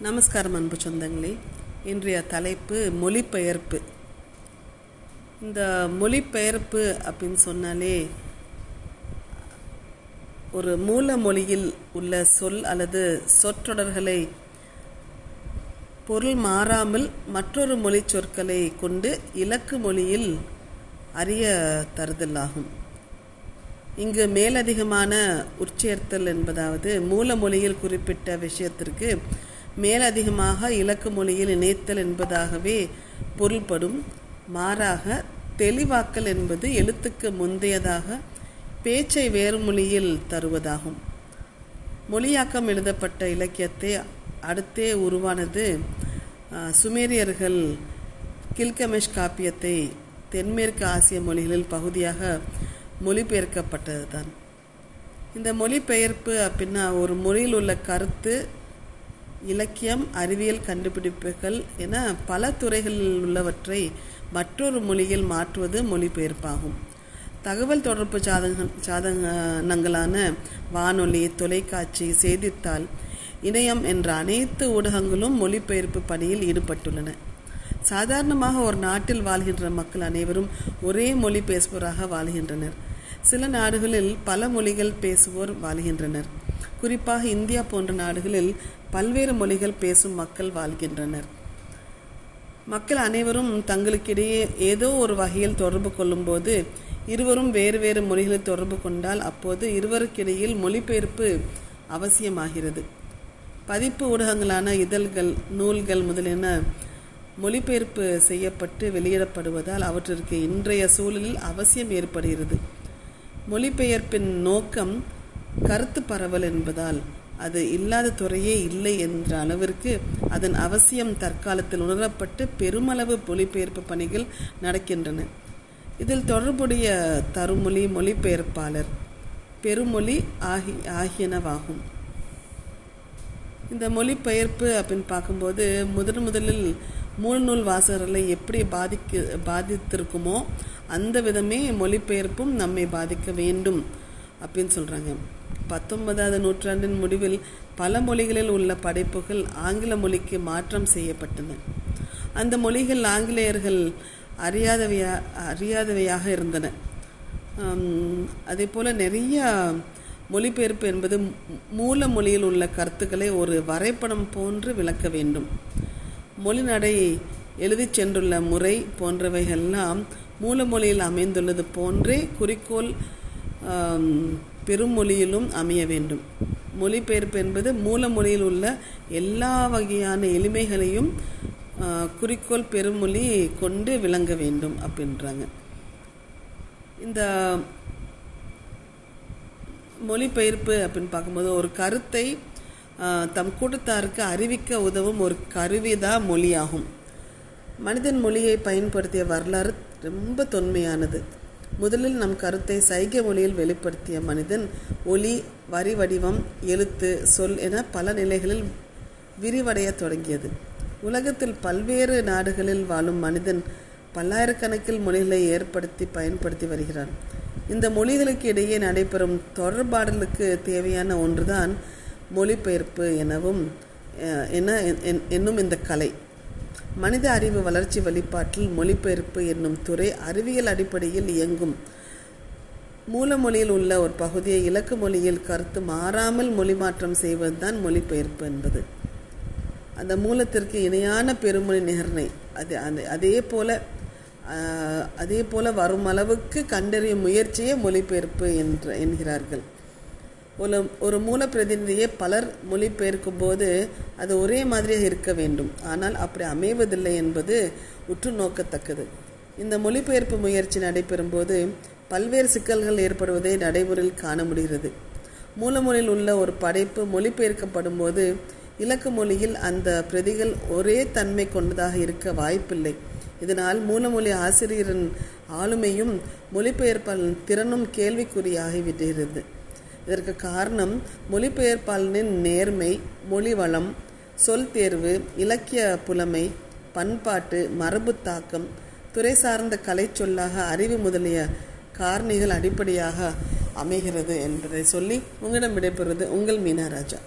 நமஸ்காரம் அன்பு சொந்தங்களே. இன்றைய தலைப்பு மொழிபெயர்ப்பு. இந்த மொழிபெயர்ப்பு அப்படின்னு சொன்னாலே ஒரு மூல மொழியில் உள்ள சொல் அல்லது சொற்றொடர்களை பொருள் மாறாமல் மற்றொரு மொழி சொற்களை கொண்டு இலக்கு மொழியில் அறிய தருதலாகும். இங்கு மேலதிகமான உச்சேர்த்தல் என்பதாவது மூல மொழியில் குறிப்பிட்ட விஷயத்திற்கு மேலதிகமாக இலக்கு மொழியில் இணைத்தல் என்பதாகவே பொருள்படும். மாறாக தெளிவாக்கல் என்பது எழுத்துக்கு முந்தையதாக பேச்சை வேறு மொழியில் தருவதாகும். மொழியாக்கம் எழுதப்பட்ட இலக்கியத்தை அடுத்தே உருவானது சுமேரியர்கள் கில்கமெஷ் காப்பியத்தை தென்மேற்கு ஆசிய மொழிகளில் பகுதியாக மொழிபெயர்க்கப்பட்டதுதான். இந்த மொழிபெயர்ப்பு அப்படின்னா ஒரு மொழியில் உள்ள கருத்து இலக்கியம் அறிவியல் கண்டுபிடிப்புகள் என பல துறைகளில் உள்ளவற்றை மற்றொரு மொழியில் மாற்றுவது மொழிபெயர்ப்பாகும். தகவல் தொடர்பு சாதக சாதனங்களான வானொலி தொலைக்காட்சி செய்தித்தாள் இணையம் என்ற அனைத்து ஊடகங்களும் மொழிபெயர்ப்பு பணியில் ஈடுபட்டுள்ளன. சாதாரணமாக ஒரு நாட்டில் வாழ்கின்ற மக்கள் அனைவரும் ஒரே மொழி பேசுவோராக வாழ்கின்றனர். சில நாடுகளில் பல மொழிகள் பேசுவோர் வாழ்கின்றனர். குறிப்பாக இந்தியா போன்ற நாடுகளில் பல்வேறு மொழிகள் பேசும் மக்கள் வாழ்கின்றனர். மக்கள் அனைவரும் தங்களுக்கிடையே ஏதோ ஒரு வகையில் தொடர்பு கொள்ளும்போது இருவரும் வேறு வேறு மொழிகளில் தொடர்பு கொண்டால் அப்போது இருவருக்கிடையில் மொழிபெயர்ப்பு அவசியமாகிறது. பதிப்பு ஊடகங்களான இதழ்கள் நூல்கள் முதலியன மொழிபெயர்ப்பு செய்யப்பட்டு வெளியிடப்படுவதால் அவற்றிற்கு இன்றைய சூழலில் அவசியம் ஏற்படுகிறது. மொழிபெயர்ப்பின் நோக்கம் கருத்து பரவல் என்பதால் அது இல்லாத துறையே இல்லை என்ற அளவிற்கு அதன் அவசியம் தற்காலத்தில் உணரப்பட்டு பெருமளவு மொழிபெயர்ப்பு பணிகள் நடக்கின்றன. இதில் தொடர்புடைய தருமொழி மொழிபெயர்ப்பாளர் பெருமொழி ஆகி ஆகியனவாகும். இந்த மொழிபெயர்ப்பு அப்படின்னு பார்க்கும்போது முதன் முதலில் மூலநூல் வாசகர்களை எப்படி பாதிக்க பாதித்திருக்குமோ அந்த விதமே மொழிபெயர்ப்பும் நம்மை பாதிக்க வேண்டும் அப்படின்னு சொல்கிறாங்க பத்தொன்பதாவது நூற்றாண்டின் முடிவில் பல மொழிகளில் உள்ள படைப்புகள் ஆங்கில மொழிக்கு மாற்றம் செய்யப்பட்டன. அந்த மொழிகள் ஆங்கிலேயர்கள் அறியாதவையா அறியாதவையாக இருந்தன. அதே போல் நிறைய மொழிபெயர்ப்பு என்பது மூல மொழியில் உள்ள கருத்துக்களை ஒரு வரைபடம் போன்று விளக்க வேண்டும். மொழி நடை எழுதி சென்றுள்ள முறை போன்றவைகள்லாம் மூல மொழியில் அமைந்துள்ளது போன்றே குறிக்கோள் பெருமொழியிலும் அமைய வேண்டும். மொழிபெயர்ப்பு என்பது மூல மொழியில் உள்ள எல்லா வகையான எளிமைகளையும் குறிக்கோள் பெருமொழி கொண்டு விளங்க வேண்டும் அப்படின்றாங்க. இந்த மொழிபெயர்ப்பு அப்படின்னு பார்க்கும்போது ஒரு கருத்தை தம் கூட்டத்தாருக்கு அறிவிக்க உதவும் ஒரு கருவிதான் மொழியாகும். மனிதன் மொழியை பயன்படுத்திய வரலாறு ரொம்ப தொன்மையானது. முதலில் நம் கருத்தை சைகை மொழியில் வெளிப்படுத்திய மனிதன் ஒலி வரி வடிவம் எழுத்து சொல் என பல நிலைகளில் விரிவடைய தொடங்கியது. உலகத்தில் பல்வேறு நாடுகளில் வாழும் மனிதன் பல்லாயிரக்கணக்கில் மொழிகளை ஏற்படுத்தி பயன்படுத்தி வருகிறான். இந்த மொழிகளுக்கு இடையே நடைபெறும் தொடர்பாடலுக்கு தேவையான ஒன்றுதான் மொழிபெயர்ப்பு எனவும் என என்னும் இந்த கலை. மனித அறிவு வளர்ச்சி வழிபாட்டில் மொழிபெயர்ப்பு என்னும் துறை அறிவியல் அடிப்படையில் இயங்கும். மூலமொழியில் உள்ள ஒரு பகுதியை இலக்கு மொழியில் கருத்து மாறாமல் மொழி மாற்றம் செய்வதுதான் மொழிபெயர்ப்பு என்பது. அந்த மூலத்திற்கு இணையான பெருமொழி நிகர்ணை அது அந்த அதே போல அதே போல வரும் அளவுக்கு கண்டறியும் முயற்சியே மொழிபெயர்ப்பு என்ற என்கிறார்கள். ஒரு ஒரு மூல பிரதிநிதியை பலர் மொழிபெயர்க்கும் போது அது ஒரே மாதிரியாக இருக்க வேண்டும். ஆனால் அப்படி அமைவதில்லை என்பது உற்று நோக்கத்தக்கது. இந்த மொழிபெயர்ப்பு முயற்சி நடைபெறும் போது பல்வேறு சிக்கல்கள் ஏற்படுவதை நடைமுறையில் காண முடிகிறது. மூலமொழியில் உள்ள ஒரு படைப்பு மொழிபெயர்க்கப்படும் போது இலக்கு மொழியில் அந்த பிரதிகள் ஒரே தன்மை கொண்டதாக இருக்க வாய்ப்பில்லை. இதனால் மூலமொழி ஆசிரியரின் ஆளுமையும் மொழிபெயர்ப்பாளன் திறனும் கேள்விக்குறியாகிவிடுகிறது இதற்கு காரணம் மொழிபெயர்ப்பாளனின் நேர்மை மொழி வளம் சொல் தேர்வு இலக்கிய புலமை பண்பாட்டு மரபு தாக்கம் துறை சார்ந்த கலை சொல்லாக அறிவு முதலிய காரணிகள் அடிப்படையாக அமைகிறது என்பதை சொல்லி உங்களிடம் விடைபெறுவது உங்கள் மீனராஜா